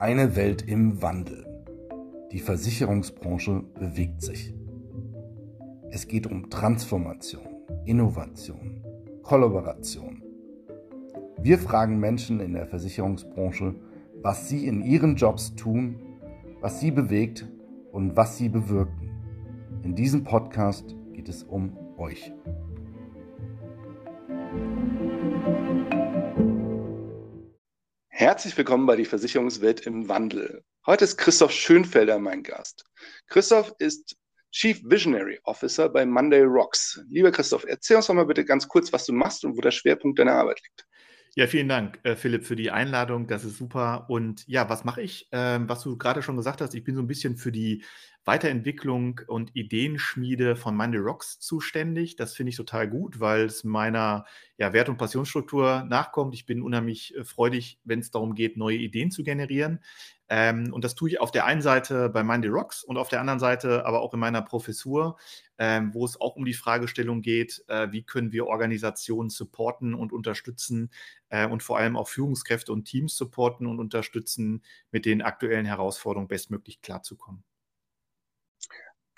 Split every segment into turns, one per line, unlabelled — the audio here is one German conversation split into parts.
Eine Welt im Wandel. Die Versicherungsbranche bewegt sich. Es geht um Transformation, Innovation, Kollaboration. Wir fragen Menschen in der Versicherungsbranche, was sie in ihren Jobs tun, was sie bewegt und was sie bewirken. In diesem Podcast geht es um euch. Herzlich willkommen bei die Versicherungswelt im Wandel. Heute ist Christoph Schönfelder mein Gast. Christoph ist Chief Visionary Officer bei Monday Rocks. Lieber Christoph, erzähl uns doch mal bitte ganz kurz, was du machst und wo der Schwerpunkt deiner Arbeit liegt.
Ja, vielen Dank, äh, Philipp, für die Einladung. Das ist super. Und ja, was mache ich? Ähm, was du gerade schon gesagt hast, ich bin so ein bisschen für die Weiterentwicklung und Ideenschmiede von Monday Rocks zuständig. Das finde ich total gut, weil es meiner ja, Wert- und Passionsstruktur nachkommt. Ich bin unheimlich äh, freudig, wenn es darum geht, neue Ideen zu generieren. Ähm, und das tue ich auf der einen Seite bei Monday Rocks und auf der anderen Seite aber auch in meiner Professur, ähm, wo es auch um die Fragestellung geht, äh, wie können wir Organisationen supporten und unterstützen äh, und vor allem auch Führungskräfte und Teams supporten und unterstützen, mit den aktuellen Herausforderungen bestmöglich klarzukommen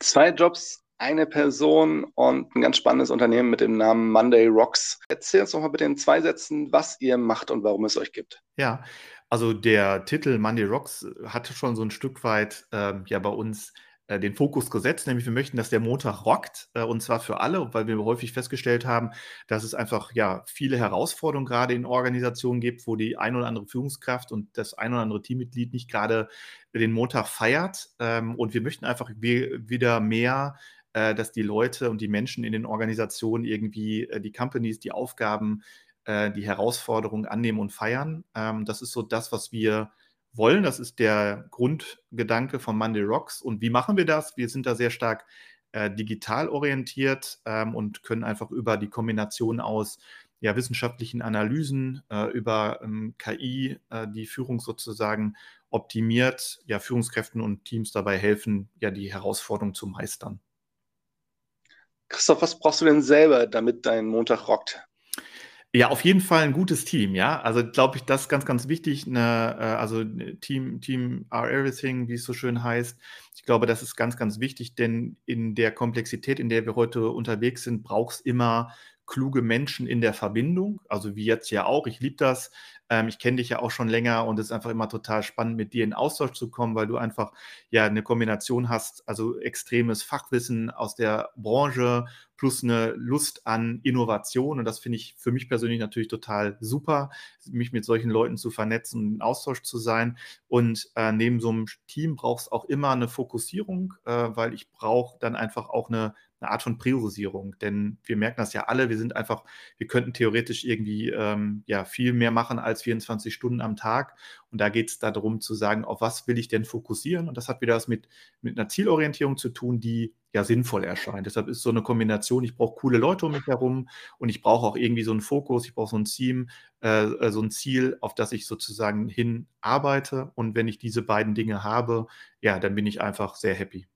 zwei Jobs, eine Person und ein ganz spannendes Unternehmen mit dem Namen Monday Rocks. Erzähl uns doch mal bitte in zwei Sätzen, was ihr macht und warum es euch gibt.
Ja, also der Titel Monday Rocks hatte schon so ein Stück weit äh, ja bei uns äh, den Fokus gesetzt, nämlich wir möchten, dass der Montag rockt äh, und zwar für alle, weil wir häufig festgestellt haben, dass es einfach ja viele Herausforderungen gerade in Organisationen gibt, wo die ein oder andere Führungskraft und das ein oder andere Teammitglied nicht gerade den Montag feiert. Ähm, und wir möchten einfach wieder mehr äh, dass die Leute und die Menschen in den Organisationen irgendwie die Companies, die Aufgaben, die Herausforderungen annehmen und feiern. Ähm, das ist so das, was wir wollen. Das ist der Grundgedanke von Monday Rocks. Und wie machen wir das? Wir sind da sehr stark äh, digital orientiert ähm, und können einfach über die Kombination aus ja, wissenschaftlichen Analysen, äh, über ähm, KI, äh, die Führung sozusagen optimiert, ja, Führungskräften und Teams dabei helfen, ja, die Herausforderung zu meistern.
Christoph, was brauchst du denn selber, damit dein Montag rockt?
Ja, auf jeden Fall ein gutes Team, ja. Also glaube ich, das ist ganz, ganz wichtig. Eine, äh, also Team, Team are everything, wie es so schön heißt. Ich glaube, das ist ganz, ganz wichtig, denn in der Komplexität, in der wir heute unterwegs sind, braucht es immer kluge Menschen in der Verbindung. Also wie jetzt ja auch. Ich liebe das, ähm, ich kenne dich ja auch schon länger und es ist einfach immer total spannend, mit dir in Austausch zu kommen, weil du einfach ja eine Kombination hast, also extremes Fachwissen aus der Branche plus eine Lust an Innovation. Und das finde ich für mich persönlich natürlich total super, mich mit solchen Leuten zu vernetzen und in Austausch zu sein. Und äh, neben so einem Team braucht es auch immer eine Fokussierung, äh, weil ich brauche dann einfach auch eine eine Art von Priorisierung. Denn wir merken das ja alle, wir sind einfach, wir könnten theoretisch irgendwie ähm, ja viel mehr machen als 24 Stunden am Tag. Und da geht es darum zu sagen, auf was will ich denn fokussieren? Und das hat wieder was mit, mit einer Zielorientierung zu tun, die ja sinnvoll erscheint. Deshalb ist so eine Kombination, ich brauche coole Leute um mich herum und ich brauche auch irgendwie so einen Fokus, ich brauche so ein Team, äh, so ein Ziel, auf das ich sozusagen hin arbeite. Und wenn ich diese beiden Dinge habe, ja, dann bin ich einfach sehr happy.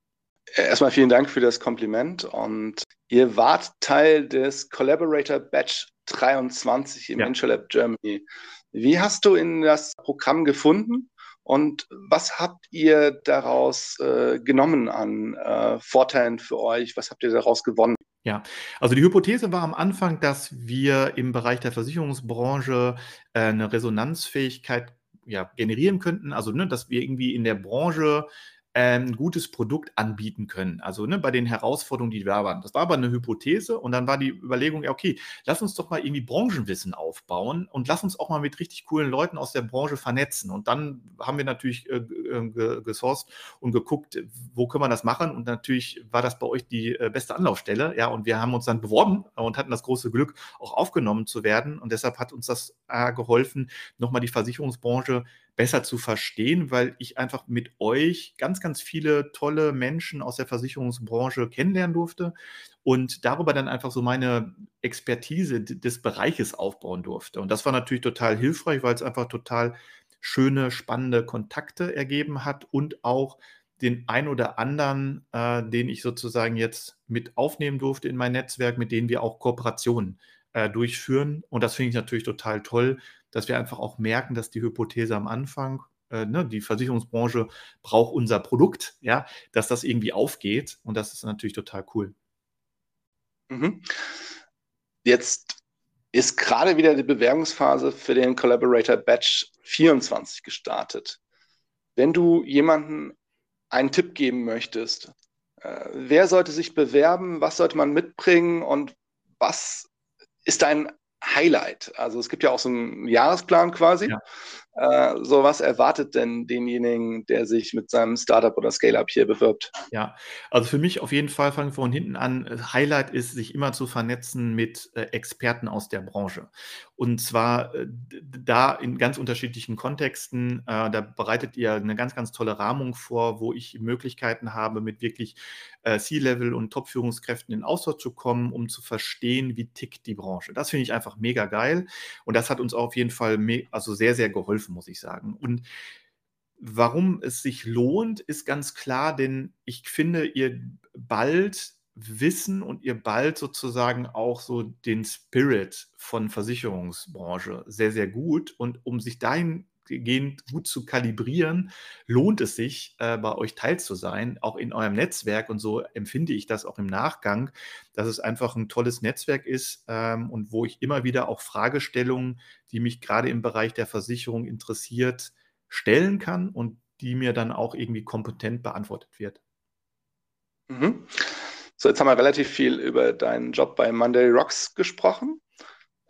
Erstmal vielen Dank für das Kompliment und ihr wart Teil des Collaborator Batch 23 im ja. Intralab Germany. Wie hast du in das Programm gefunden und was habt ihr daraus äh, genommen an äh, Vorteilen für euch? Was habt ihr daraus gewonnen?
Ja, also die Hypothese war am Anfang, dass wir im Bereich der Versicherungsbranche äh, eine Resonanzfähigkeit ja, generieren könnten, also ne, dass wir irgendwie in der Branche ein ähm, gutes Produkt anbieten können. Also ne, bei den Herausforderungen, die da waren. Das war aber eine Hypothese und dann war die Überlegung, ja, okay, lass uns doch mal irgendwie Branchenwissen aufbauen und lass uns auch mal mit richtig coolen Leuten aus der Branche vernetzen. Und dann haben wir natürlich äh, äh gesourced und geguckt, wo können wir das machen. Und natürlich war das bei euch die äh, beste Anlaufstelle. Ja, und wir haben uns dann beworben und hatten das große Glück, auch aufgenommen zu werden. Und deshalb hat uns das äh, geholfen, nochmal die Versicherungsbranche besser zu verstehen, weil ich einfach mit euch ganz, ganz viele tolle Menschen aus der Versicherungsbranche kennenlernen durfte und darüber dann einfach so meine Expertise des Bereiches aufbauen durfte. Und das war natürlich total hilfreich, weil es einfach total schöne, spannende Kontakte ergeben hat und auch den ein oder anderen, äh, den ich sozusagen jetzt mit aufnehmen durfte in mein Netzwerk, mit denen wir auch Kooperationen äh, durchführen. Und das finde ich natürlich total toll, dass wir einfach auch merken, dass die Hypothese am Anfang äh, ne, die Versicherungsbranche braucht unser Produkt, ja, dass das irgendwie aufgeht und das ist natürlich total cool.
Mhm. Jetzt ist gerade wieder die Bewerbungsphase für den Collaborator Batch 24 gestartet. Wenn du jemanden einen Tipp geben möchtest, äh, wer sollte sich bewerben, was sollte man mitbringen und was ist dein Highlight? Also es gibt ja auch so einen Jahresplan quasi. Ja. Äh, so, was erwartet denn denjenigen, der sich mit seinem Startup oder Scale-Up hier bewirbt?
Ja, also für mich auf jeden Fall, fangen wir von hinten an, Highlight ist, sich immer zu vernetzen mit äh, Experten aus der Branche. Und zwar äh, da in ganz unterschiedlichen Kontexten. Da bereitet ihr eine ganz, ganz tolle Rahmung vor, wo ich Möglichkeiten habe, mit wirklich C-Level und Top-Führungskräften in Austausch zu kommen, um zu verstehen, wie tickt die Branche. Das finde ich einfach mega geil. Und das hat uns auf jeden Fall also sehr, sehr geholfen geholfen, muss ich sagen. Und warum es sich lohnt, ist ganz klar, denn ich finde, ihr bald wissen und ihr bald sozusagen auch so den Spirit von Versicherungsbranche sehr, sehr gut. Und um sich dahin gehend gut zu kalibrieren, lohnt es sich, äh, bei euch teil zu sein, auch in eurem Netzwerk. Und so empfinde ich das auch im Nachgang, dass es einfach ein tolles Netzwerk ist ähm, und wo ich immer wieder auch Fragestellungen, die mich gerade im Bereich der Versicherung interessiert, stellen kann und die mir dann auch irgendwie kompetent beantwortet wird.
Mhm. So, jetzt haben wir relativ viel über deinen Job bei Monday Rocks gesprochen.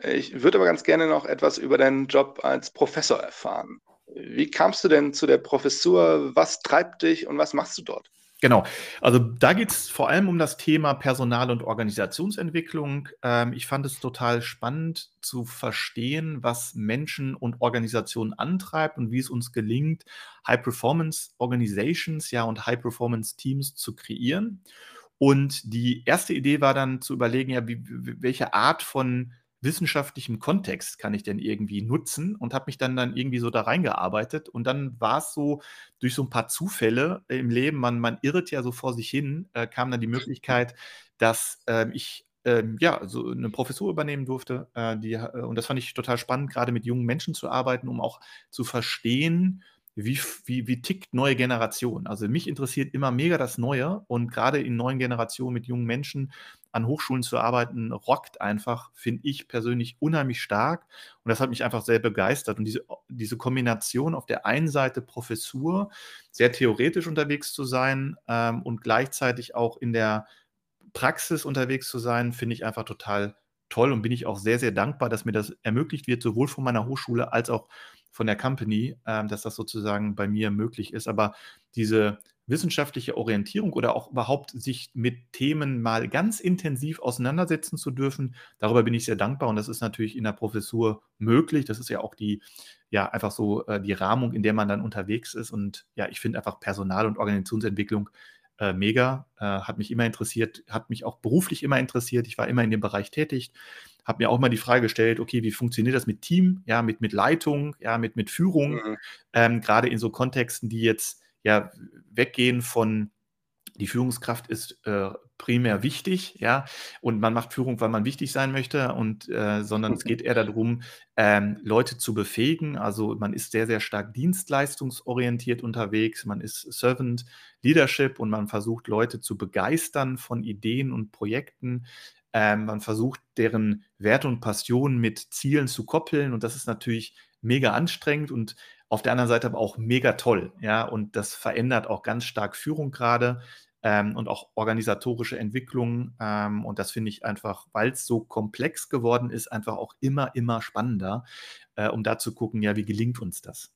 Ich würde aber ganz gerne noch etwas über deinen Job als Professor erfahren. Wie kamst du denn zu der Professur? Was treibt dich und was machst du dort?
Genau, also da geht es vor allem um das Thema Personal- und Organisationsentwicklung. Ähm, ich fand es total spannend zu verstehen, was Menschen und Organisationen antreibt und wie es uns gelingt, High-Performance-Organizations ja, und High-Performance-Teams zu kreieren. Und die erste Idee war dann zu überlegen, ja, wie, welche Art von wissenschaftlichem Kontext kann ich denn irgendwie nutzen und habe mich dann dann irgendwie so da reingearbeitet und dann war es so durch so ein paar Zufälle im Leben, man, man irret ja so vor sich hin, äh, kam dann die Möglichkeit, dass äh, ich ähm, ja, so eine Professur übernehmen durfte. Äh, die, äh, und das fand ich total spannend, gerade mit jungen Menschen zu arbeiten, um auch zu verstehen, wie, wie, wie tickt neue Generation. Also mich interessiert immer mega das Neue und gerade in neuen Generationen mit jungen Menschen an Hochschulen zu arbeiten, rockt einfach, finde ich persönlich unheimlich stark. Und das hat mich einfach sehr begeistert. Und diese, diese Kombination auf der einen Seite Professur, sehr theoretisch unterwegs zu sein ähm, und gleichzeitig auch in der Praxis unterwegs zu sein, finde ich einfach total toll und bin ich auch sehr, sehr dankbar, dass mir das ermöglicht wird, sowohl von meiner Hochschule als auch von der Company, ähm, dass das sozusagen bei mir möglich ist. Aber diese wissenschaftliche Orientierung oder auch überhaupt sich mit Themen mal ganz intensiv auseinandersetzen zu dürfen. Darüber bin ich sehr dankbar und das ist natürlich in der Professur möglich. Das ist ja auch die, ja, einfach so äh, die Rahmung, in der man dann unterwegs ist. Und ja, ich finde einfach Personal- und Organisationsentwicklung äh, mega, äh, hat mich immer interessiert, hat mich auch beruflich immer interessiert. Ich war immer in dem Bereich tätig, habe mir auch mal die Frage gestellt, okay, wie funktioniert das mit Team, ja, mit, mit Leitung, ja, mit, mit Führung, mhm. ähm, gerade in so Kontexten, die jetzt ja weggehen von die Führungskraft ist äh, primär wichtig, ja, und man macht Führung, weil man wichtig sein möchte, und äh, sondern es geht eher darum, ähm, Leute zu befähigen. Also man ist sehr, sehr stark dienstleistungsorientiert unterwegs, man ist Servant Leadership und man versucht Leute zu begeistern von Ideen und Projekten. Ähm, man versucht deren Werte und Passionen mit Zielen zu koppeln und das ist natürlich mega anstrengend und auf der anderen Seite aber auch mega toll, ja, und das verändert auch ganz stark Führung gerade ähm, und auch organisatorische Entwicklung. Ähm, und das finde ich einfach, weil es so komplex geworden ist, einfach auch immer, immer spannender, äh, um da zu gucken, ja, wie gelingt uns das?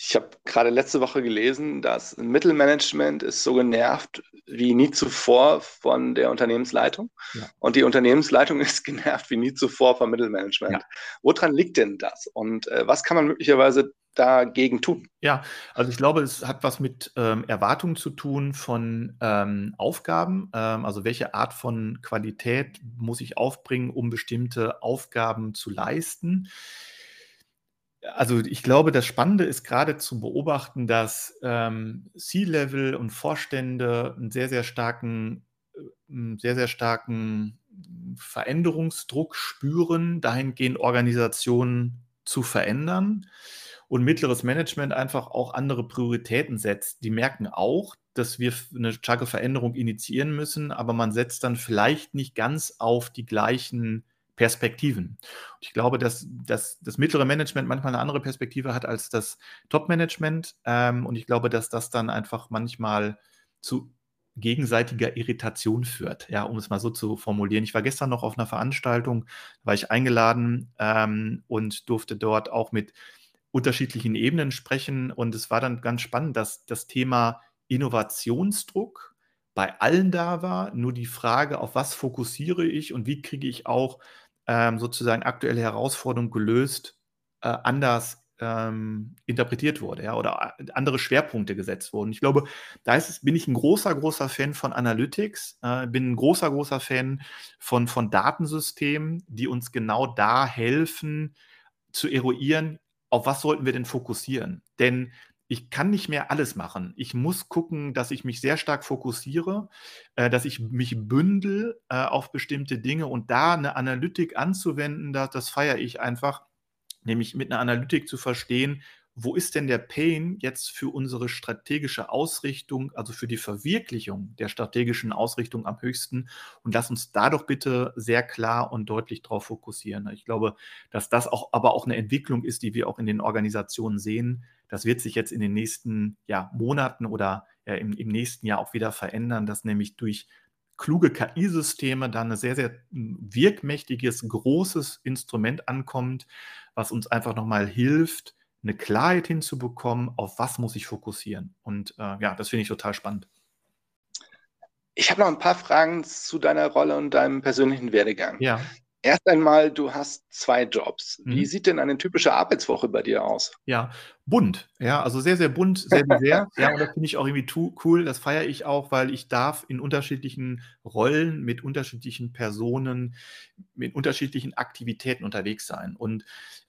Ich habe gerade letzte Woche gelesen, dass Mittelmanagement ist so genervt wie nie zuvor von der Unternehmensleitung. Ja. Und die Unternehmensleitung ist genervt wie nie zuvor vom Mittelmanagement. Ja. Woran liegt denn das? Und äh, was kann man möglicherweise dagegen tun?
Ja, also ich glaube, es hat was mit ähm, Erwartungen zu tun von ähm, Aufgaben. Ähm, also welche Art von Qualität muss ich aufbringen, um bestimmte Aufgaben zu leisten? Also ich glaube, das Spannende ist gerade zu beobachten, dass ähm, C-Level und Vorstände einen sehr, sehr starken, äh, sehr, sehr starken Veränderungsdruck spüren, dahingehend Organisationen zu verändern. und mittleres Management einfach auch andere Prioritäten setzt. Die merken auch, dass wir eine starke Veränderung initiieren müssen, aber man setzt dann vielleicht nicht ganz auf die gleichen Perspektiven. Und ich glaube, dass, dass das mittlere Management manchmal eine andere Perspektive hat als das Top-Management. Ähm, und ich glaube, dass das dann einfach manchmal zu gegenseitiger Irritation führt, ja, um es mal so zu formulieren. Ich war gestern noch auf einer Veranstaltung, war ich eingeladen ähm, und durfte dort auch mit unterschiedlichen Ebenen sprechen. Und es war dann ganz spannend, dass das Thema Innovationsdruck bei allen da war. Nur die Frage, auf was fokussiere ich und wie kriege ich auch ähm, sozusagen aktuelle Herausforderungen gelöst, äh, anders ähm, interpretiert wurde, ja, oder andere Schwerpunkte gesetzt wurden. Ich glaube, da ist es, bin ich ein großer, großer Fan von Analytics, äh, bin ein großer, großer Fan von, von Datensystemen, die uns genau da helfen, zu eruieren, auf was sollten wir denn fokussieren? Denn ich kann nicht mehr alles machen. Ich muss gucken, dass ich mich sehr stark fokussiere, äh, dass ich mich bündel äh, auf bestimmte Dinge und da eine Analytik anzuwenden, das, das feiere ich einfach, nämlich mit einer Analytik zu verstehen, wo ist denn der Pain jetzt für unsere strategische Ausrichtung, also für die Verwirklichung der strategischen Ausrichtung am höchsten? Und lass uns da doch bitte sehr klar und deutlich darauf fokussieren. Ich glaube, dass das auch aber auch eine Entwicklung ist, die wir auch in den Organisationen sehen. Das wird sich jetzt in den nächsten ja, Monaten oder ja, im, im nächsten Jahr auch wieder verändern, dass nämlich durch kluge KI-Systeme da ein sehr, sehr hm, wirkmächtiges, großes Instrument ankommt, was uns einfach nochmal hilft, eine Klarheit hinzubekommen, auf was muss ich fokussieren. Und äh, ja, das finde ich total spannend.
Ich habe noch ein paar Fragen zu deiner Rolle und deinem persönlichen Werdegang.
Ja.
Erst einmal, du hast zwei Jobs. Wie mhm. sieht denn eine typische Arbeitswoche bei dir aus?
Ja, bunt. Ja, also sehr, sehr bunt, sehr divers. ja, und das finde ich auch irgendwie cool. Das feiere ich auch, weil ich darf in unterschiedlichen Rollen mit unterschiedlichen Personen, mit unterschiedlichen Aktivitäten unterwegs sein. Und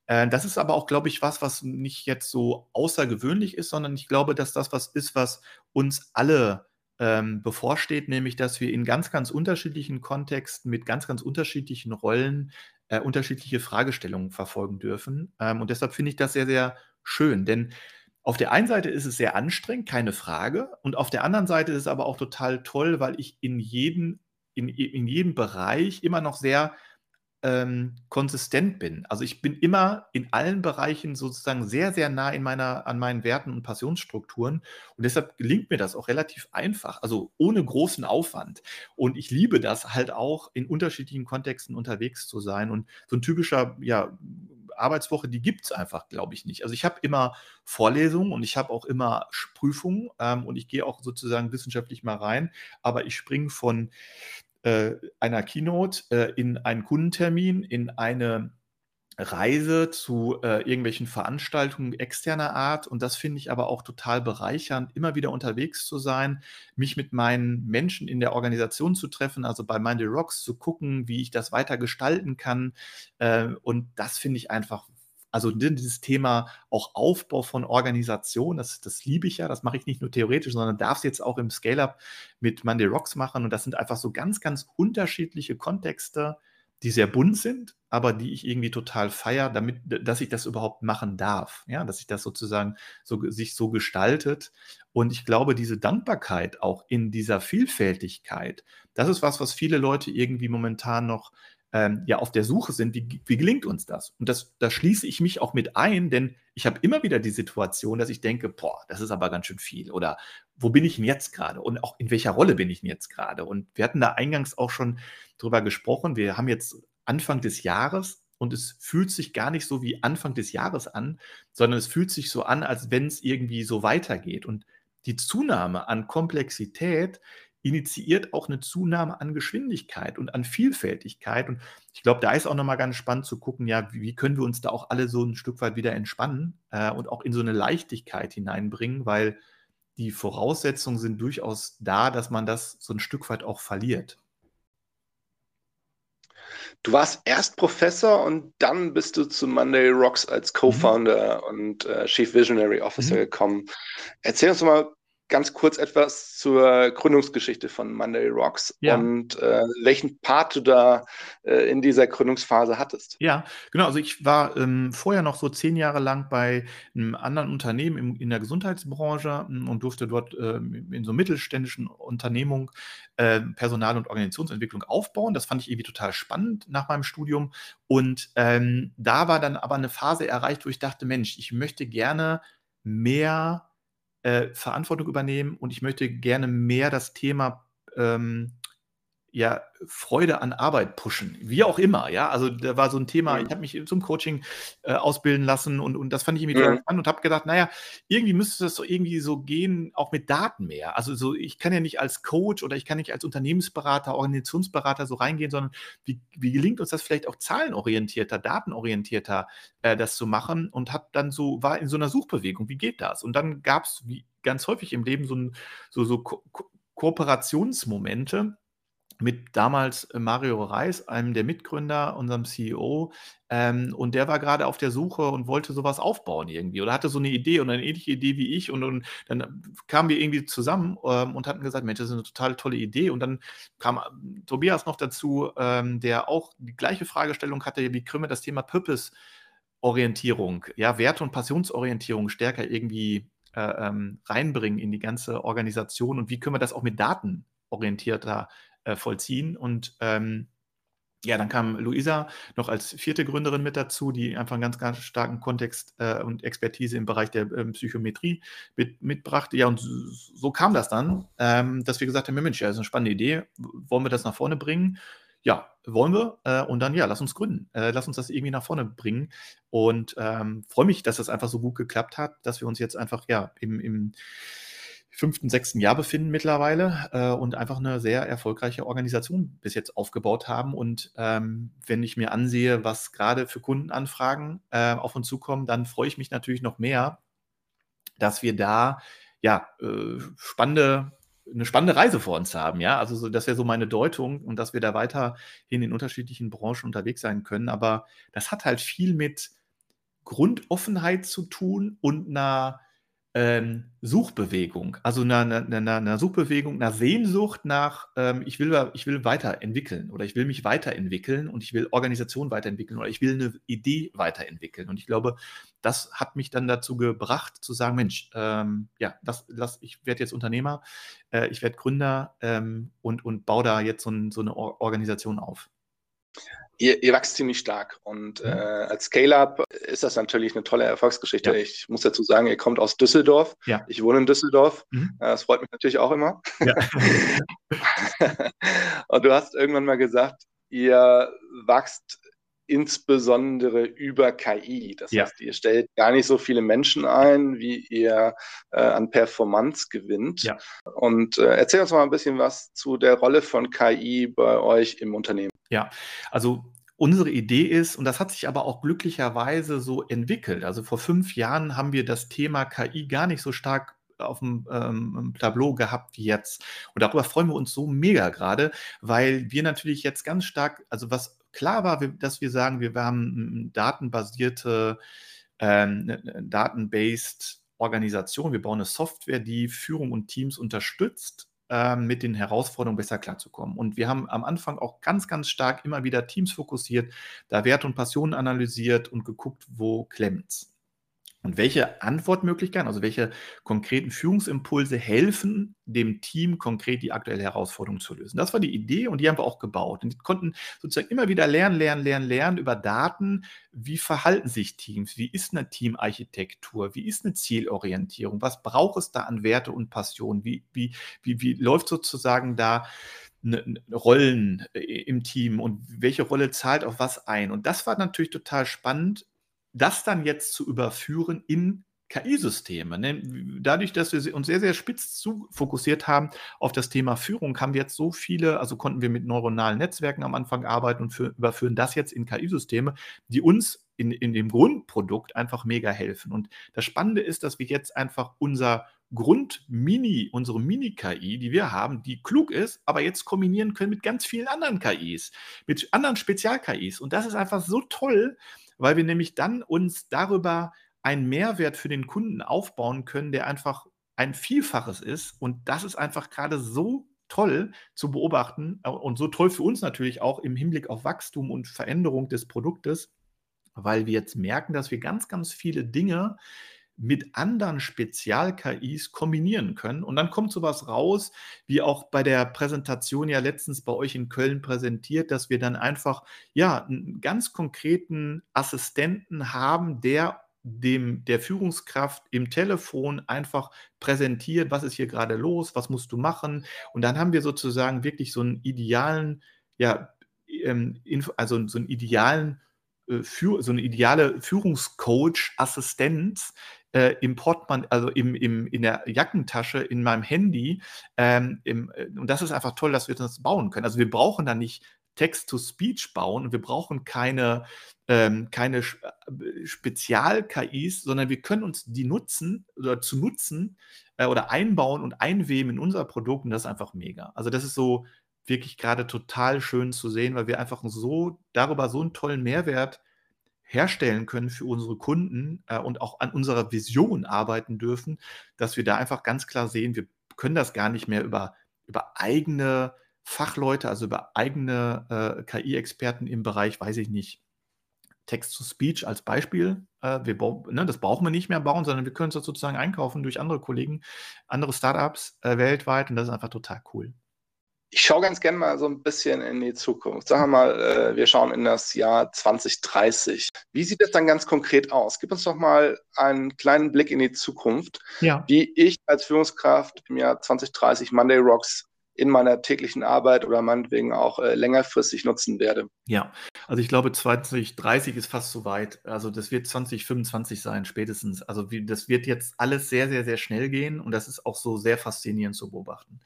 das ist aber auch, glaube ich, was, was nicht jetzt so außergewöhnlich ist, sondern ich glaube, dass das was ist, was uns alle ähm, bevorsteht, nämlich dass wir in ganz, ganz unterschiedlichen Kontexten mit ganz, ganz unterschiedlichen Rollen äh, unterschiedliche Fragestellungen verfolgen dürfen. Ähm, und deshalb finde ich das sehr, sehr schön, denn auf der einen Seite ist es sehr anstrengend, keine Frage, und auf der anderen Seite ist es aber auch total toll, weil ich in jedem, in, in jedem Bereich immer noch sehr ähm, konsistent bin. Also ich bin immer in allen Bereichen sozusagen sehr, sehr nah in meiner, an meinen Werten und Passionsstrukturen. Und deshalb gelingt mir das auch relativ einfach, also ohne großen Aufwand. Und ich liebe das halt auch, in unterschiedlichen Kontexten unterwegs zu sein. Und so ein typischer, ja, Arbeitswoche, die gibt es einfach, glaube ich, nicht. Also ich habe immer Vorlesungen und ich habe auch immer Prüfungen ähm, und ich gehe auch sozusagen wissenschaftlich mal rein, aber ich springe von äh, einer Keynote äh, in einen Kundentermin, in eine Reise zu äh, irgendwelchen Veranstaltungen externer Art. Und das finde ich aber auch total bereichernd, immer wieder unterwegs zu sein, mich mit meinen Menschen in der Organisation zu treffen, also bei Mindy Rocks zu gucken, wie ich das weiter gestalten kann. Äh, und das finde ich einfach also dieses Thema auch Aufbau von Organisation, das, das liebe ich ja, das mache ich nicht nur theoretisch, sondern darf es jetzt auch im Scale-Up mit Monday Rocks machen. Und das sind einfach so ganz, ganz unterschiedliche Kontexte, die sehr bunt sind, aber die ich irgendwie total feiere, damit, dass ich das überhaupt machen darf. Ja, dass sich das sozusagen so, sich so gestaltet. Und ich glaube, diese Dankbarkeit auch in dieser Vielfältigkeit, das ist was, was viele Leute irgendwie momentan noch ähm, ja auf der Suche sind, wie, wie gelingt uns das? Und das, da schließe ich mich auch mit ein, denn ich habe immer wieder die Situation, dass ich denke, boah, das ist aber ganz schön viel. Oder wo bin ich denn jetzt gerade? Und auch in welcher Rolle bin ich denn jetzt gerade? Und wir hatten da eingangs auch schon drüber gesprochen. Wir haben jetzt Anfang des Jahres und es fühlt sich gar nicht so wie Anfang des Jahres an, sondern es fühlt sich so an, als wenn es irgendwie so weitergeht. Und die Zunahme an Komplexität initiiert auch eine Zunahme an Geschwindigkeit und an Vielfältigkeit. Und ich glaube, da ist auch nochmal ganz spannend zu gucken, ja, wie, können wir uns da auch alle so ein Stück weit wieder entspannen äh, und auch in so eine Leichtigkeit hineinbringen, weil die Voraussetzungen sind durchaus da, dass man das so ein Stück weit auch verliert.
Du warst erst Professor und dann bist du zu Monday Rocks als mhm. Co-Founder mhm. und äh, Chief Visionary Officer mhm. gekommen. Erzähl uns mal, ganz kurz etwas zur Gründungsgeschichte von Monday Rocks ja. und äh, welchen Part du da äh, in dieser Gründungsphase hattest.
Ja, genau. Also ich war ähm, vorher noch so zehn Jahre lang bei einem anderen Unternehmen im, in der Gesundheitsbranche hm, und durfte dort ähm, in so mittelständischen Unternehmungen äh, Personal- und Organisationsentwicklung aufbauen. Das fand ich irgendwie total spannend nach meinem Studium. Und ähm, da war dann aber eine Phase erreicht, wo ich dachte, Mensch, ich möchte gerne mehr äh, Verantwortung übernehmen und ich möchte gerne mehr das Thema ähm, ja, Freude an Arbeit pushen, wie auch immer, ja. Also da war so ein Thema, ich habe mich zum Coaching äh, ausbilden lassen und, und das fand ich irgendwie mhm. spannend und habe gedacht, naja, irgendwie müsste das so irgendwie so gehen, auch mit Daten mehr. Also so, ich kann ja nicht als Coach oder ich kann nicht als Unternehmensberater, Organisationsberater so reingehen, sondern wie, wie gelingt uns das vielleicht auch zahlenorientierter, datenorientierter, äh, das zu machen und habe dann so, war in so einer Suchbewegung, wie geht das? Und dann gab es, wie ganz häufig im Leben, so, ein, so, so Ko Kooperationsmomente, mit damals äh, Mario Reis, einem der Mitgründer, unserem CEO. Ähm, und der war gerade auf der Suche und wollte sowas aufbauen irgendwie oder hatte so eine Idee und eine ähnliche Idee wie ich. Und, und dann kamen wir irgendwie zusammen ähm, und hatten gesagt, Mensch, das ist eine total tolle Idee. Und dann kam äh, Tobias noch dazu, ähm, der auch die gleiche Fragestellung hatte, wie können wir das Thema Purpose Orientierung, ja, Werte- und Passionsorientierung stärker irgendwie äh, ähm, reinbringen in die ganze Organisation und wie können wir das auch mit Daten orientierter äh, vollziehen. Und ähm, ja, dann kam Luisa noch als vierte Gründerin mit dazu, die einfach einen ganz, ganz starken Kontext äh, und Expertise im Bereich der ähm, Psychometrie mit, mitbrachte. Ja, und so, so kam das dann, ähm, dass wir gesagt haben, Mensch, ja, das ist eine spannende Idee, wollen wir das nach vorne bringen? Ja, wollen wir. Äh, und dann, ja, lass uns gründen. Äh, lass uns das irgendwie nach vorne bringen. Und ähm, freue mich, dass das einfach so gut geklappt hat, dass wir uns jetzt einfach, ja, im, im fünften, sechsten Jahr befinden mittlerweile äh, und einfach eine sehr erfolgreiche Organisation bis jetzt aufgebaut haben. Und ähm, wenn ich mir ansehe, was gerade für Kundenanfragen äh, auf uns zukommen, dann freue ich mich natürlich noch mehr, dass wir da ja äh, spannende eine spannende Reise vor uns haben, ja. Also so, das wäre so meine Deutung und dass wir da weiterhin in unterschiedlichen Branchen unterwegs sein können. Aber das hat halt viel mit Grundoffenheit zu tun und einer ähm, Suchbewegung, also einer, einer, einer, Suchbewegung, einer Sehnsucht nach, ähm, ich, will, ich will weiterentwickeln oder ich will mich weiterentwickeln und ich will Organisation weiterentwickeln oder ich will eine Idee weiterentwickeln. Und ich glaube, das hat mich dann dazu gebracht, zu sagen, Mensch, ähm, ja, das, das, ich werde jetzt Unternehmer, äh, ich werde Gründer ähm, und, und baue da jetzt so, ein, so eine Organisation auf
ihr, ihr wächst ziemlich stark und mhm. äh, als Scale-Up ist das natürlich eine tolle Erfolgsgeschichte. Ja. Ich muss dazu sagen, ihr kommt aus Düsseldorf. Ja. Ich wohne in Düsseldorf. Mhm. Äh, das freut mich natürlich auch immer. Ja. und du hast irgendwann mal gesagt, ihr wachst insbesondere über KI. Das ja. heißt, ihr stellt gar nicht so viele Menschen ein, wie ihr äh, an Performance gewinnt. Ja. Und äh, erzähl uns mal ein bisschen was zu der Rolle von KI bei euch im Unternehmen.
Ja, also unsere Idee ist, und das hat sich aber auch glücklicherweise so entwickelt. Also vor fünf Jahren haben wir das Thema KI gar nicht so stark auf dem ähm, Tableau gehabt wie jetzt. Und darüber freuen wir uns so mega gerade, weil wir natürlich jetzt ganz stark, also was klar war, dass wir sagen, wir haben datenbasierte, ähm, ne, ne, daten-based Organisation. Wir bauen eine Software, die Führung und Teams unterstützt ähm, mit den Herausforderungen besser klarzukommen. Und wir haben am Anfang auch ganz, ganz stark immer wieder Teams fokussiert, da Werte und Passionen analysiert und geguckt, wo klemmt's. Und welche Antwortmöglichkeiten, also welche konkreten Führungsimpulse helfen dem Team konkret die aktuelle Herausforderung zu lösen? Das war die Idee und die haben wir auch gebaut. Und konnten sozusagen immer wieder lernen, lernen, lernen, lernen über Daten. Wie verhalten sich Teams? Wie ist eine Teamarchitektur? Wie ist eine Zielorientierung? Was braucht es da an Werte und Passion? Wie, wie, wie, wie läuft sozusagen da Rollen äh, im Team und welche Rolle zahlt auf was ein? Und das war natürlich total spannend, das dann jetzt zu überführen in KI-Systeme. Ne? Dadurch, dass wir uns sehr, sehr spitz zu fokussiert haben auf das Thema Führung, haben wir jetzt so viele, also konnten wir mit neuronalen Netzwerken am Anfang arbeiten und für, überführen das jetzt in KI-Systeme, die uns in, in dem Grundprodukt einfach mega helfen. Und das Spannende ist, dass wir jetzt einfach unser Grund-Mini, unsere Mini-KI, die wir haben, die klug ist, aber jetzt kombinieren können mit ganz vielen anderen KIs, mit anderen Spezial-KIs. Und das ist einfach so toll, weil wir nämlich dann uns darüber einen Mehrwert für den Kunden aufbauen können, der einfach ein Vielfaches ist. Und das ist einfach gerade so toll zu beobachten äh, und so toll für uns natürlich auch im Hinblick auf Wachstum und Veränderung des Produktes, weil wir jetzt merken, dass wir ganz, ganz viele Dinge mit anderen Spezial-KIs kombinieren können. Und dann kommt sowas raus, wie auch bei der Präsentation ja letztens bei euch in Köln präsentiert, dass wir dann einfach ja einen ganz konkreten Assistenten haben, der dem der Führungskraft im Telefon einfach präsentiert, was ist hier gerade los, was musst du machen. Und dann haben wir sozusagen wirklich so einen idealen, ja, ähm, also so einen idealen äh, für, so eine ideale Führungscoach, Assistenz, äh, im Portemonnaie, also im, im, in der Jackentasche, in meinem Handy. Ähm, im, äh, und das ist einfach toll, dass wir das bauen können. Also wir brauchen da nicht Text-to-Speech bauen und wir brauchen keine, ähm, keine äh, Spezial-KIs, sondern wir können uns die nutzen oder zu nutzen äh, oder einbauen und einweben in unser Produkt und das ist einfach mega. Also das ist so wirklich gerade total schön zu sehen, weil wir einfach so darüber so einen tollen Mehrwert herstellen können für unsere Kunden äh, und auch an unserer Vision arbeiten dürfen, dass wir da einfach ganz klar sehen, wir können das gar nicht mehr über, über eigene Fachleute, also über eigene äh, KI-Experten im Bereich, weiß ich nicht, Text-to-Speech als Beispiel. Äh, wir, ne, das brauchen wir nicht mehr bauen, sondern wir können es sozusagen einkaufen durch andere Kollegen, andere Startups äh, weltweit und das ist einfach total cool
ich schaue ganz gerne mal so ein bisschen in die Zukunft. Sagen wir mal, äh, wir schauen in das Jahr 2030. Wie sieht das dann ganz konkret aus? Gib uns doch mal einen kleinen Blick in die Zukunft, ja. wie ich als Führungskraft im Jahr 2030 Monday Rocks in meiner täglichen Arbeit oder meinetwegen auch äh, längerfristig nutzen werde.
Ja, also ich glaube 2030 ist fast so weit. Also das wird 2025 sein, spätestens. Also wie, das wird jetzt alles sehr, sehr, sehr schnell gehen und das ist auch so sehr faszinierend zu beobachten.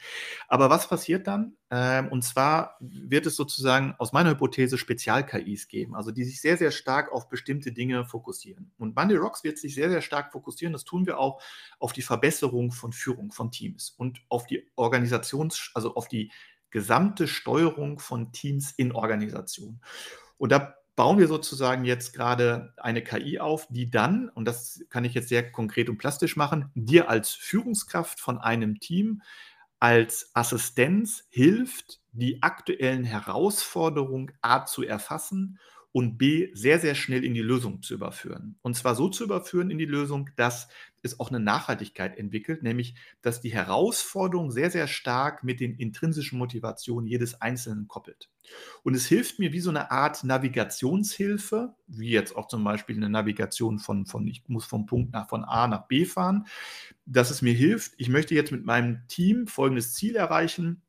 Aber was passiert dann? Ähm, und zwar wird es sozusagen aus meiner Hypothese Spezial-KIs geben, also die sich sehr, sehr stark auf bestimmte Dinge fokussieren. Und Monday Rocks wird sich sehr, sehr stark fokussieren, das tun wir auch, auf die Verbesserung von Führung von Teams und auf die Organisations-, also auf die gesamte Steuerung von Teams in Organisation. Und da bauen wir sozusagen jetzt gerade eine KI auf, die dann, und das kann ich jetzt sehr konkret und plastisch machen, dir als Führungskraft von einem Team als Assistenz hilft, die aktuellen Herausforderungen A zu erfassen und B sehr, sehr schnell in die Lösung zu überführen. Und zwar so zu überführen in die Lösung, dass es auch eine Nachhaltigkeit entwickelt, nämlich dass die Herausforderung sehr, sehr stark mit den intrinsischen Motivationen jedes Einzelnen koppelt. Und es hilft mir wie so eine Art Navigationshilfe, wie jetzt auch zum Beispiel eine Navigation von, von ich muss vom Punkt nach, von A nach B fahren, dass es mir hilft, ich möchte jetzt mit meinem Team folgendes Ziel erreichen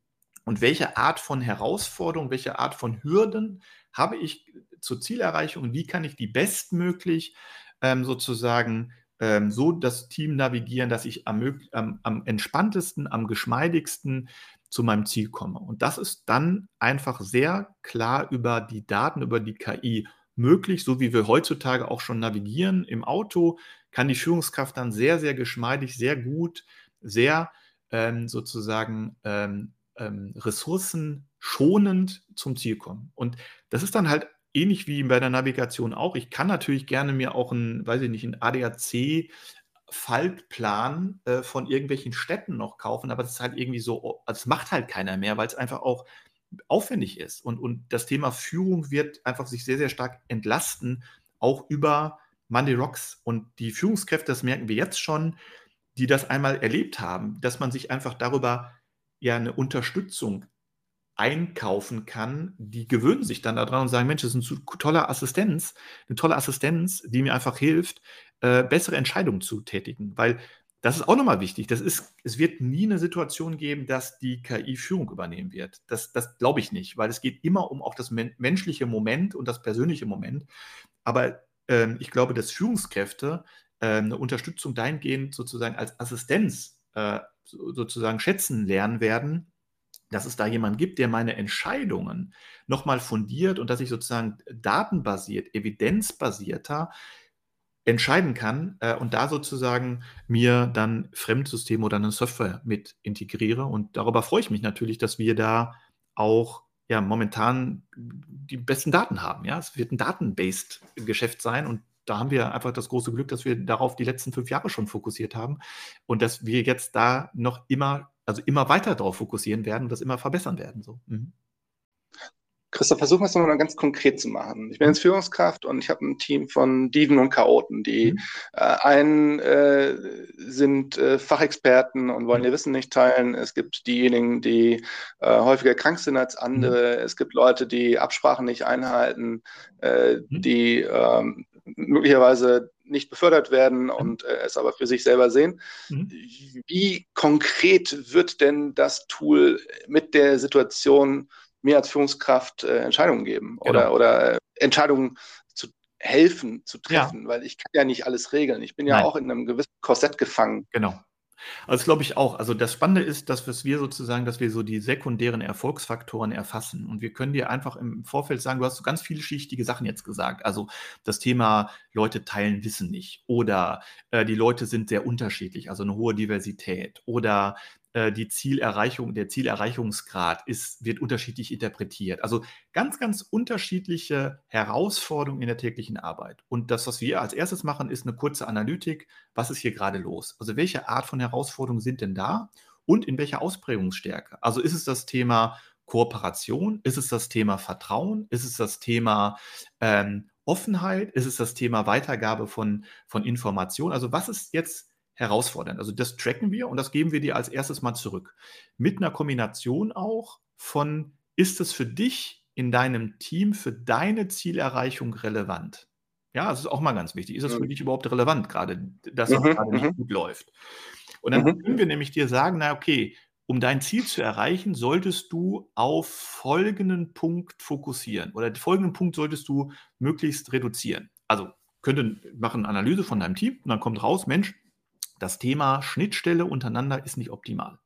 und welche Art von Herausforderung, welche Art von Hürden habe ich zur Zielerreichung wie kann ich die bestmöglich ähm, sozusagen ähm, so das Team navigieren, dass ich am, am, am entspanntesten, am geschmeidigsten zu meinem Ziel komme. Und das ist dann einfach sehr klar über die Daten, über die KI möglich, so wie wir heutzutage auch schon navigieren im Auto, kann die Führungskraft dann sehr, sehr geschmeidig, sehr gut, sehr ähm, sozusagen ähm, ähm, ressourcenschonend zum Ziel kommen. Und das ist dann halt ähnlich wie bei der Navigation auch. Ich kann natürlich gerne mir auch ein, weiß ich nicht, ein ADAC Faltplan äh, von irgendwelchen Städten noch kaufen, aber das ist halt irgendwie so, also das macht halt keiner mehr, weil es einfach auch aufwendig ist. Und, und das Thema Führung wird einfach sich sehr, sehr stark entlasten, auch über Monday Rocks. Und die Führungskräfte, das merken wir jetzt schon, die das einmal erlebt haben, dass man sich einfach darüber ja eine Unterstützung einkaufen kann, die gewöhnen sich dann daran und sagen, Mensch, das ist eine tolle Assistenz, eine tolle Assistenz, die mir einfach hilft, äh, bessere Entscheidungen zu tätigen. Weil das ist auch nochmal wichtig. Das ist, es wird nie eine Situation geben, dass die KI Führung übernehmen wird. Das, das glaube ich nicht, weil es geht immer um auch das men menschliche Moment und das persönliche Moment. Aber ähm, ich glaube, dass Führungskräfte äh, eine Unterstützung dahingehend sozusagen als Assistenz äh, sozusagen schätzen lernen werden, dass es da jemanden gibt, der meine Entscheidungen nochmal fundiert und dass ich sozusagen datenbasiert, evidenzbasierter entscheiden kann äh, und da sozusagen mir dann Fremdsysteme oder eine Software mit integriere. Und darüber freue ich mich natürlich, dass wir da auch ja momentan die besten Daten haben. Ja, es wird ein Daten-based Geschäft sein und da haben wir einfach das große Glück, dass wir darauf die letzten fünf Jahre schon fokussiert haben und dass wir jetzt da noch immer, also immer weiter darauf fokussieren werden und das immer verbessern werden. So. Mhm.
Christoph, versuchen wir es nochmal ganz konkret zu machen. Ich bin jetzt Führungskraft und ich habe ein Team von Diven und Chaoten, die mhm. äh, einen äh, sind äh, Fachexperten und wollen mhm. ihr Wissen nicht teilen. Es gibt diejenigen, die äh, häufiger krank sind als andere. Mhm. Es gibt Leute, die Absprachen nicht einhalten, äh, mhm. die ähm, möglicherweise nicht befördert werden mhm. und äh, es aber für sich selber sehen. Mhm. Wie konkret wird denn das Tool mit der Situation mir als Führungskraft äh, Entscheidungen geben genau. oder, oder äh, Entscheidungen zu helfen, zu treffen, ja. weil ich kann ja nicht alles regeln. Ich bin ja Nein. auch in einem gewissen Korsett gefangen.
Genau. Also glaube ich auch. Also das Spannende ist, dass wir sozusagen, dass wir so die sekundären Erfolgsfaktoren erfassen. Und wir können dir einfach im Vorfeld sagen, du hast so ganz vielschichtige Sachen jetzt gesagt. Also das Thema Leute teilen Wissen nicht oder äh, die Leute sind sehr unterschiedlich, also eine hohe Diversität oder die Zielerreichung, der Zielerreichungsgrad ist, wird unterschiedlich interpretiert. Also ganz, ganz unterschiedliche Herausforderungen in der täglichen Arbeit. Und das, was wir als erstes machen, ist eine kurze Analytik. Was ist hier gerade los? Also welche Art von Herausforderungen sind denn da? Und in welcher Ausprägungsstärke? Also ist es das Thema Kooperation? Ist es das Thema Vertrauen? Ist es das Thema ähm, Offenheit? Ist es das Thema Weitergabe von, von Informationen? Also was ist jetzt herausfordernd. Also das tracken wir und das geben wir dir als erstes mal zurück. Mit einer Kombination auch von, ist es für dich in deinem Team, für deine Zielerreichung relevant? Ja, das ist auch mal ganz wichtig. Ist es für mhm. dich überhaupt relevant, gerade, dass es mhm, gerade nicht mhm. gut läuft? Und dann mhm. können wir nämlich dir sagen, na okay, um dein Ziel zu erreichen, solltest du auf folgenden Punkt fokussieren oder folgenden Punkt solltest du möglichst reduzieren. Also könnte machen Analyse von deinem Team und dann kommt raus, Mensch, das Thema Schnittstelle untereinander ist nicht optimal.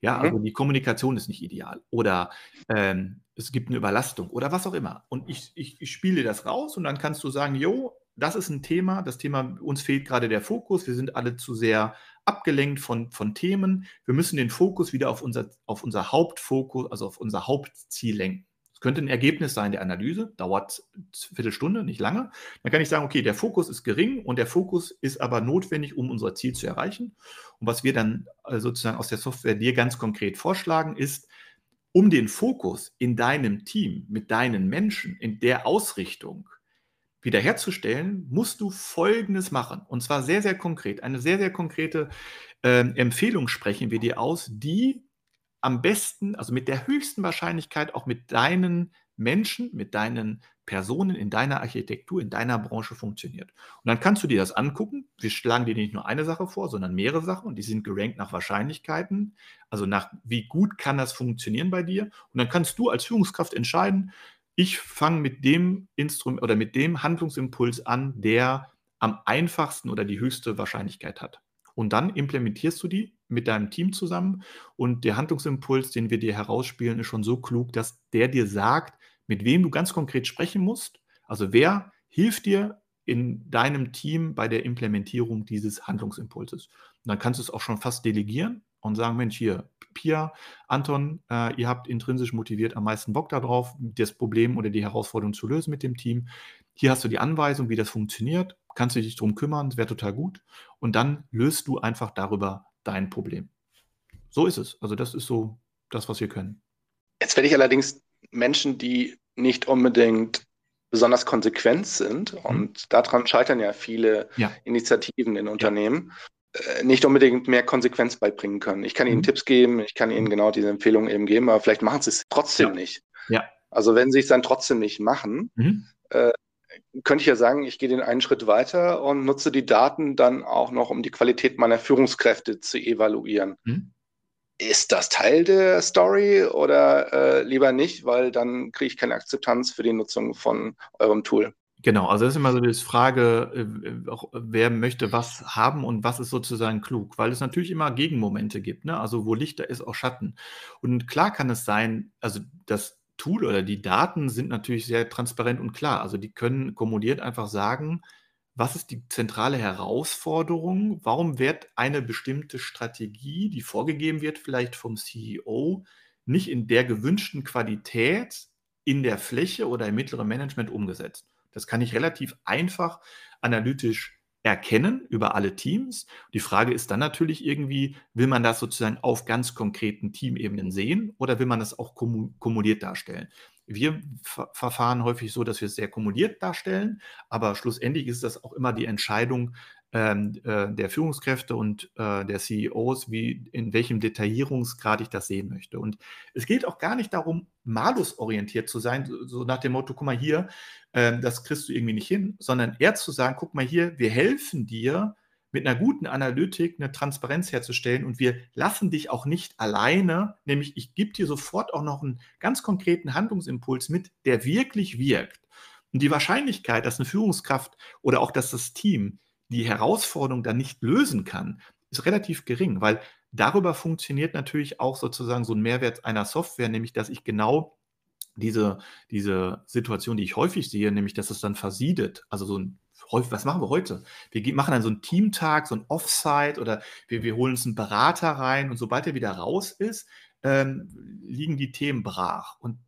Ja, also die Kommunikation ist nicht ideal oder ähm, es gibt eine Überlastung oder was auch immer. Und ich, ich, ich spiele das raus und dann kannst du sagen, jo, das ist ein Thema, das Thema, uns fehlt gerade der Fokus, wir sind alle zu sehr abgelenkt von, von Themen. Wir müssen den Fokus wieder auf unser, auf unser Hauptfokus, also auf unser Hauptziel lenken. Es könnte ein Ergebnis sein der Analyse, dauert eine Viertelstunde, nicht lange. Dann kann ich sagen, okay, der Fokus ist gering und der Fokus ist aber notwendig, um unser Ziel zu erreichen. Und was wir dann äh, sozusagen aus der Software dir ganz konkret vorschlagen, ist, um den Fokus in deinem Team, mit deinen Menschen, in der Ausrichtung wiederherzustellen, musst du Folgendes machen. Und zwar sehr, sehr konkret. Eine sehr, sehr konkrete äh, Empfehlung sprechen wir dir aus, die am besten, also mit der höchsten Wahrscheinlichkeit auch mit deinen Menschen, mit deinen Personen in deiner Architektur, in deiner Branche funktioniert. Und dann kannst du dir das angucken. Wir schlagen dir nicht nur eine Sache vor, sondern mehrere Sachen und die sind gerankt nach Wahrscheinlichkeiten, also nach wie gut kann das funktionieren bei dir. Und dann kannst du als Führungskraft entscheiden, ich fange mit dem Instrument oder mit dem Handlungsimpuls an, der am einfachsten oder die höchste Wahrscheinlichkeit hat. Und dann implementierst du die mit deinem Team zusammen und der Handlungsimpuls, den wir dir herausspielen, ist schon so klug, dass der dir sagt, mit wem du ganz konkret sprechen musst. Also wer hilft dir in deinem Team bei der Implementierung dieses Handlungsimpulses. Und dann kannst du es auch schon fast delegieren und sagen, Mensch, hier, Pia, Anton, äh, ihr habt intrinsisch motiviert am meisten Bock darauf, das Problem oder die Herausforderung zu lösen mit dem Team. Hier hast du die Anweisung, wie das funktioniert. Kannst du dich darum kümmern, das wäre total gut. Und dann löst du einfach darüber dein Problem. So ist es. Also das ist so das, was wir können.
Jetzt werde ich allerdings Menschen, die nicht unbedingt besonders konsequent sind, mhm. und daran scheitern ja viele ja. Initiativen in Unternehmen, ja. Äh, nicht unbedingt mehr Konsequenz beibringen können. Ich kann ihnen mhm. Tipps geben, ich kann ihnen mhm. genau diese Empfehlungen eben geben, aber vielleicht machen sie es trotzdem ja. nicht. Ja. Also wenn sie es dann trotzdem nicht machen, mhm. äh, könnte ich ja sagen, ich gehe den einen Schritt weiter und nutze die Daten dann auch noch, um die Qualität meiner Führungskräfte zu evaluieren. Mhm. Ist das Teil der Story oder äh, lieber nicht, weil dann kriege ich keine Akzeptanz für die Nutzung von eurem Tool?
Genau, also das ist immer so die Frage, äh, wer möchte was haben und was ist sozusagen klug, weil es natürlich immer Gegenmomente gibt, ne? Also wo Licht, da ist auch Schatten. Und klar kann es sein, also dass Tool oder die Daten sind natürlich sehr transparent und klar. Also die können kumuliert einfach sagen, was ist die zentrale Herausforderung? Warum wird eine bestimmte Strategie, die vorgegeben wird, vielleicht vom CEO, nicht in der gewünschten Qualität in der Fläche oder im mittleren Management umgesetzt? Das kann ich relativ einfach analytisch erkennen über alle Teams. Die Frage ist dann natürlich irgendwie, will man das sozusagen auf ganz konkreten Teamebenen sehen oder will man das auch kumuliert darstellen? Wir verfahren häufig so, dass wir es sehr kumuliert darstellen, aber schlussendlich ist das auch immer die Entscheidung ähm, äh, der Führungskräfte und äh, der CEOs, wie in welchem Detaillierungsgrad ich das sehen möchte. Und es geht auch gar nicht darum, malusorientiert zu sein, so, nach dem Motto, guck mal hier, äh, das kriegst du irgendwie nicht hin, sondern eher zu sagen, guck mal hier, wir helfen dir, mit einer guten Analytik eine Transparenz herzustellen und wir lassen dich auch nicht alleine, nämlich ich gebe dir sofort auch noch einen ganz konkreten Handlungsimpuls mit, der wirklich wirkt. Und die Wahrscheinlichkeit, dass eine Führungskraft oder auch dass das Team die Herausforderung dann nicht lösen kann, ist relativ gering, weil darüber funktioniert natürlich auch sozusagen so ein Mehrwert einer Software, nämlich dass ich genau diese, diese Situation, die ich häufig sehe, nämlich dass es dann versiedet, also so ein was machen wir heute? Wir machen dann so einen Teamtag, so ein Offsite oder wir, wir holen uns einen Berater rein und sobald er wieder raus ist, ähm, liegen die Themen brach. Und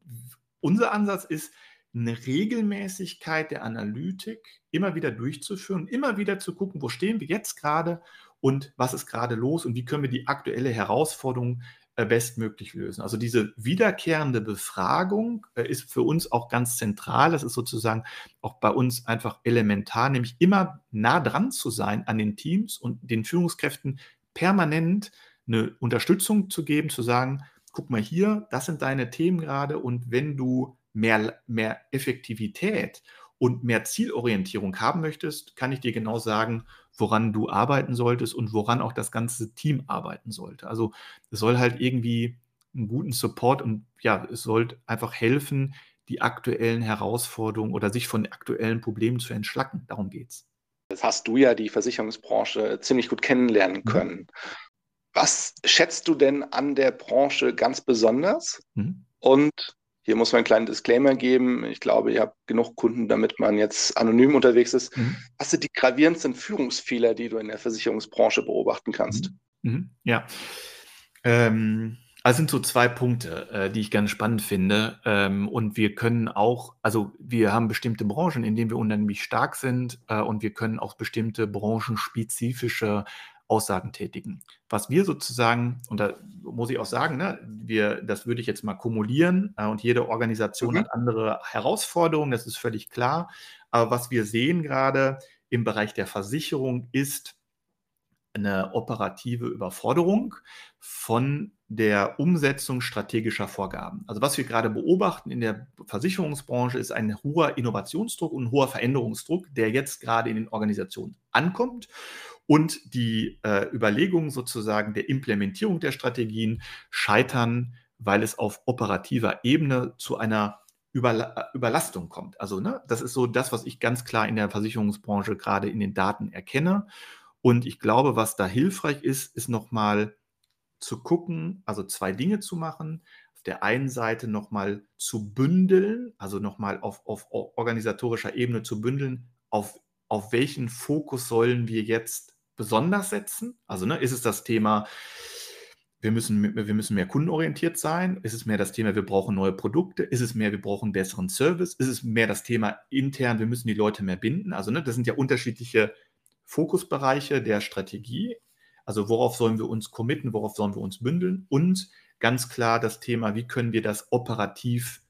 unser Ansatz ist, eine Regelmäßigkeit der Analytik immer wieder durchzuführen, immer wieder zu gucken, wo stehen wir jetzt gerade und was ist gerade los und wie können wir die aktuelle Herausforderung äh, bestmöglich lösen. Also diese wiederkehrende Befragung äh, ist für uns auch ganz zentral. Das ist sozusagen auch bei uns einfach elementar, nämlich immer nah dran zu sein an den Teams und den Führungskräften permanent eine Unterstützung zu geben, zu sagen, guck mal hier, das sind deine Themen gerade und wenn du mehr, mehr Effektivität und mehr Zielorientierung haben möchtest, kann ich dir genau sagen, woran du arbeiten solltest und woran auch das ganze Team arbeiten sollte. Also es soll halt irgendwie einen guten Support und ja, es soll einfach helfen, die aktuellen Herausforderungen oder sich von aktuellen Problemen zu entschlacken. Darum geht es.
Jetzt hast du ja die Versicherungsbranche ziemlich gut kennenlernen mhm. können. Was schätzt du denn an der Branche ganz besonders? Mhm. Und hier muss man einen kleinen Disclaimer geben. Ich glaube, ihr habt genug Kunden, damit man jetzt anonym unterwegs ist. Mhm. Was sind die gravierendsten Führungsfehler, die du in der Versicherungsbranche beobachten kannst?
Mhm. mhm. Ja. Ähm, also sind so zwei Punkte, äh, die ich ganz spannend finde. Ähm, und wir können auch, also wir haben bestimmte Branchen, in denen wir unheimlich stark sind äh, und wir können auch bestimmte branchenspezifische Aussagen tätigen. Was wir sozusagen, und da muss ich auch sagen, ne, wir, das würde ich jetzt mal kumulieren äh, und jede Organisation mhm. hat andere Herausforderungen, das ist völlig klar. Aber was wir sehen gerade im Bereich der Versicherung ist eine operative Überforderung von der Umsetzung strategischer Vorgaben. Also was wir gerade beobachten in der Versicherungsbranche ist ein hoher Innovationsdruck und ein hoher Veränderungsdruck, der jetzt gerade in den Organisationen ankommt und die äh, Überlegungen sozusagen der Implementierung der Strategien scheitern, weil es auf operativer Ebene zu einer Überla Überlastung kommt. Also ne, das ist so das, was ich ganz klar in der Versicherungsbranche gerade in den Daten erkenne. Und ich glaube, was da hilfreich ist, ist nochmal zu gucken, also zwei Dinge zu machen. Auf der einen Seite nochmal zu bündeln, also nochmal auf, auf organisatorischer Ebene zu bündeln, auf, auf welchen Fokus sollen wir jetzt besonders setzen? Also ne, ist es das Thema, wir müssen, wir müssen mehr kundenorientiert sein? Ist es mehr das Thema, wir brauchen neue Produkte? Ist es mehr, wir brauchen besseren Service? Ist es mehr das Thema intern, wir müssen die Leute mehr binden? Also ne, das sind ja unterschiedliche Fokusbereiche der Strategie. Also worauf sollen wir uns committen, worauf sollen wir uns bündeln? Und ganz klar das Thema, wie können wir das operativ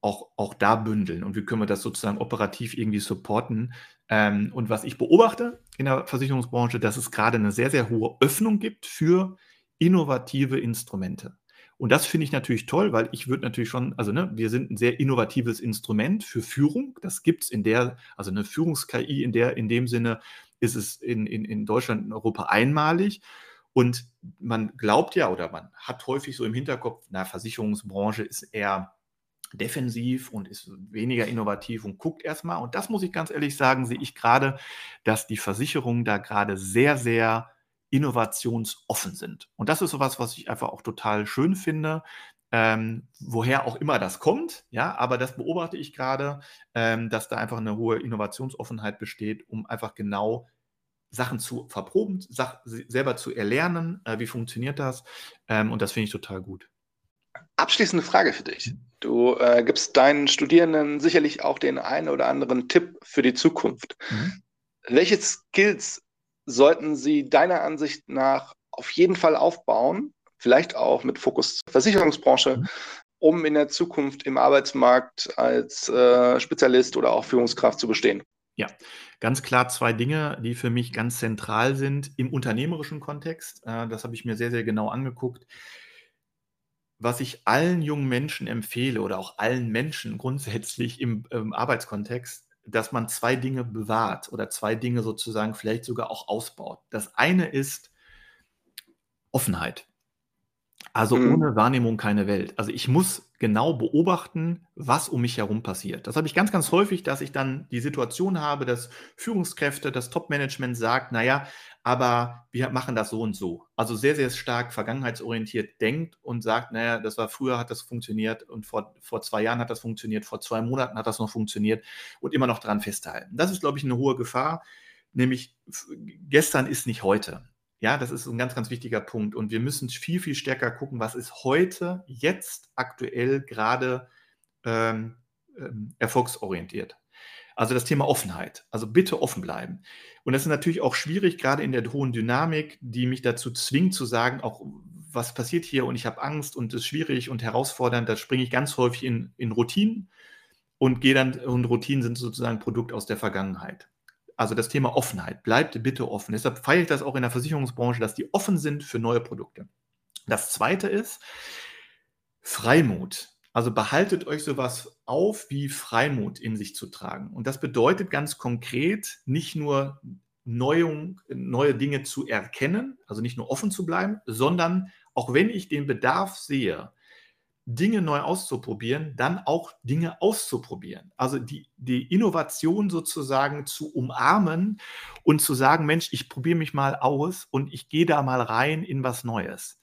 auch, auch da bündeln und wie können wir das sozusagen operativ irgendwie supporten. Ähm, und was ich beobachte in der Versicherungsbranche, dass es gerade eine sehr, sehr hohe Öffnung gibt für innovative Instrumente. Und das finde ich natürlich toll, weil ich würde natürlich schon, also ne, wir sind ein sehr innovatives Instrument für Führung. Das gibt es in der, also eine Führungs-KI in der, in dem Sinne ist es in, in, in Deutschland und Europa einmalig. Und man glaubt ja oder man hat häufig so im Hinterkopf, na, Versicherungsbranche ist eher defensiv und ist weniger innovativ und guckt erstmal. Und das muss ich ganz ehrlich sagen, sehe ich gerade, dass die Versicherungen da gerade sehr, sehr innovationsoffen sind. Und das ist sowas, was ich einfach auch total schön finde. Ähm, woher auch immer das kommt, ja, aber das beobachte ich gerade, ähm, dass da einfach eine hohe Innovationsoffenheit besteht, um einfach genau Sachen zu verproben, Sach selber zu erlernen, äh, wie funktioniert das. Ähm, und das finde ich total gut.
Abschließende Frage für dich. Du äh, gibst deinen Studierenden sicherlich auch den einen oder anderen Tipp für die Zukunft. Mhm. Welche Skills sollten sie deiner Ansicht nach auf jeden Fall aufbauen, vielleicht auch mit Fokus zur Versicherungsbranche, mhm. um in der Zukunft im Arbeitsmarkt als äh, Spezialist oder auch Führungskraft zu bestehen?
Ja, ganz klar zwei Dinge, die für mich ganz zentral sind im unternehmerischen Kontext. Äh, das habe ich mir sehr, sehr genau angeguckt. Was ich allen jungen Menschen empfehle oder auch allen Menschen grundsätzlich im, im Arbeitskontext, dass man zwei Dinge bewahrt oder zwei Dinge sozusagen vielleicht sogar auch ausbaut. Das eine ist Offenheit. Also mhm. ohne Wahrnehmung keine Welt. Also ich muss genau beobachten, was um mich herum passiert. Das habe ich ganz, ganz häufig, dass ich dann die Situation habe, dass Führungskräfte, das Top-Management sagt, naja, aber wir machen das so und so. Also sehr, sehr stark vergangenheitsorientiert denkt und sagt, naja, das war früher, hat das funktioniert und vor, vor zwei Jahren hat das funktioniert, vor zwei Monaten hat das noch funktioniert und immer noch daran festhalten. Das ist, glaube ich, eine hohe Gefahr, nämlich gestern ist nicht heute. Ja, das ist ein ganz, ganz wichtiger Punkt. Und wir müssen viel, viel stärker gucken, was ist heute, jetzt, aktuell gerade ähm, ähm, erfolgsorientiert. Also das Thema Offenheit. Also bitte offen bleiben. Und das ist natürlich auch schwierig, gerade in der hohen Dynamik, die mich dazu zwingt zu sagen, auch was passiert hier und ich habe Angst und es ist schwierig und herausfordernd. Da springe ich ganz häufig in, in Routinen und gehe dann, und Routinen sind sozusagen Produkt aus der Vergangenheit. Also das Thema Offenheit. Bleibt bitte offen. Deshalb feiere ich das auch in der Versicherungsbranche, dass die offen sind für neue Produkte. Das zweite ist Freimut. Also behaltet euch sowas auf, wie Freimut in sich zu tragen. Und das bedeutet ganz konkret, nicht nur Neuung, neue Dinge zu erkennen, also nicht nur offen zu bleiben, sondern auch wenn ich den Bedarf sehe, Dinge neu auszuprobieren, dann auch Dinge auszuprobieren. Also die, die Innovation sozusagen zu umarmen und zu sagen, Mensch, ich probiere mich mal aus und ich gehe da mal rein in was Neues.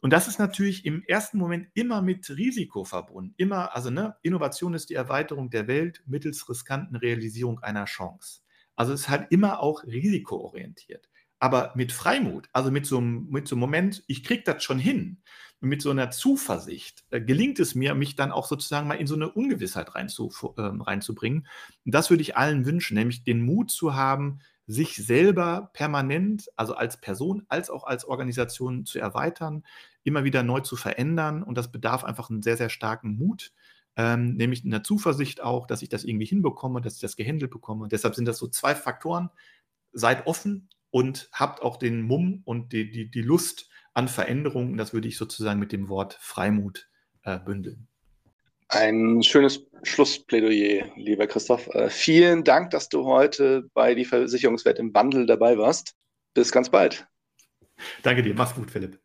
Und das ist natürlich im ersten Moment immer mit Risiko verbunden. Immer, also ne, Innovation ist die Erweiterung der Welt mittels riskanten Realisierung einer Chance. Also es ist halt immer auch risikoorientiert. Aber mit Freimut, also mit so, mit so einem Moment, ich kriege das schon hin, mit so einer Zuversicht, äh, gelingt es mir, mich dann auch sozusagen mal in so eine Ungewissheit reinzu, äh, reinzubringen. Und das würde ich allen wünschen, nämlich den Mut zu haben, sich selber permanent, also als Person, als auch als Organisation zu erweitern, immer wieder neu zu verändern. Und das bedarf einfach einen sehr, sehr starken Mut, ähm, nämlich einer Zuversicht auch, dass ich das irgendwie hinbekomme, dass ich das gehandelt bekomme. Deshalb sind das so zwei Faktoren. Seid offen und habt auch den Mumm und die, die, die Lust an Veränderungen. Das würde ich sozusagen mit dem Wort Freimut äh, bündeln.
Ein schönes Schlussplädoyer, lieber Christoph. Äh, vielen Dank, dass du heute bei die Versicherungswelt im Wandel dabei warst. Bis ganz bald.
Danke dir. Mach's gut, Philipp.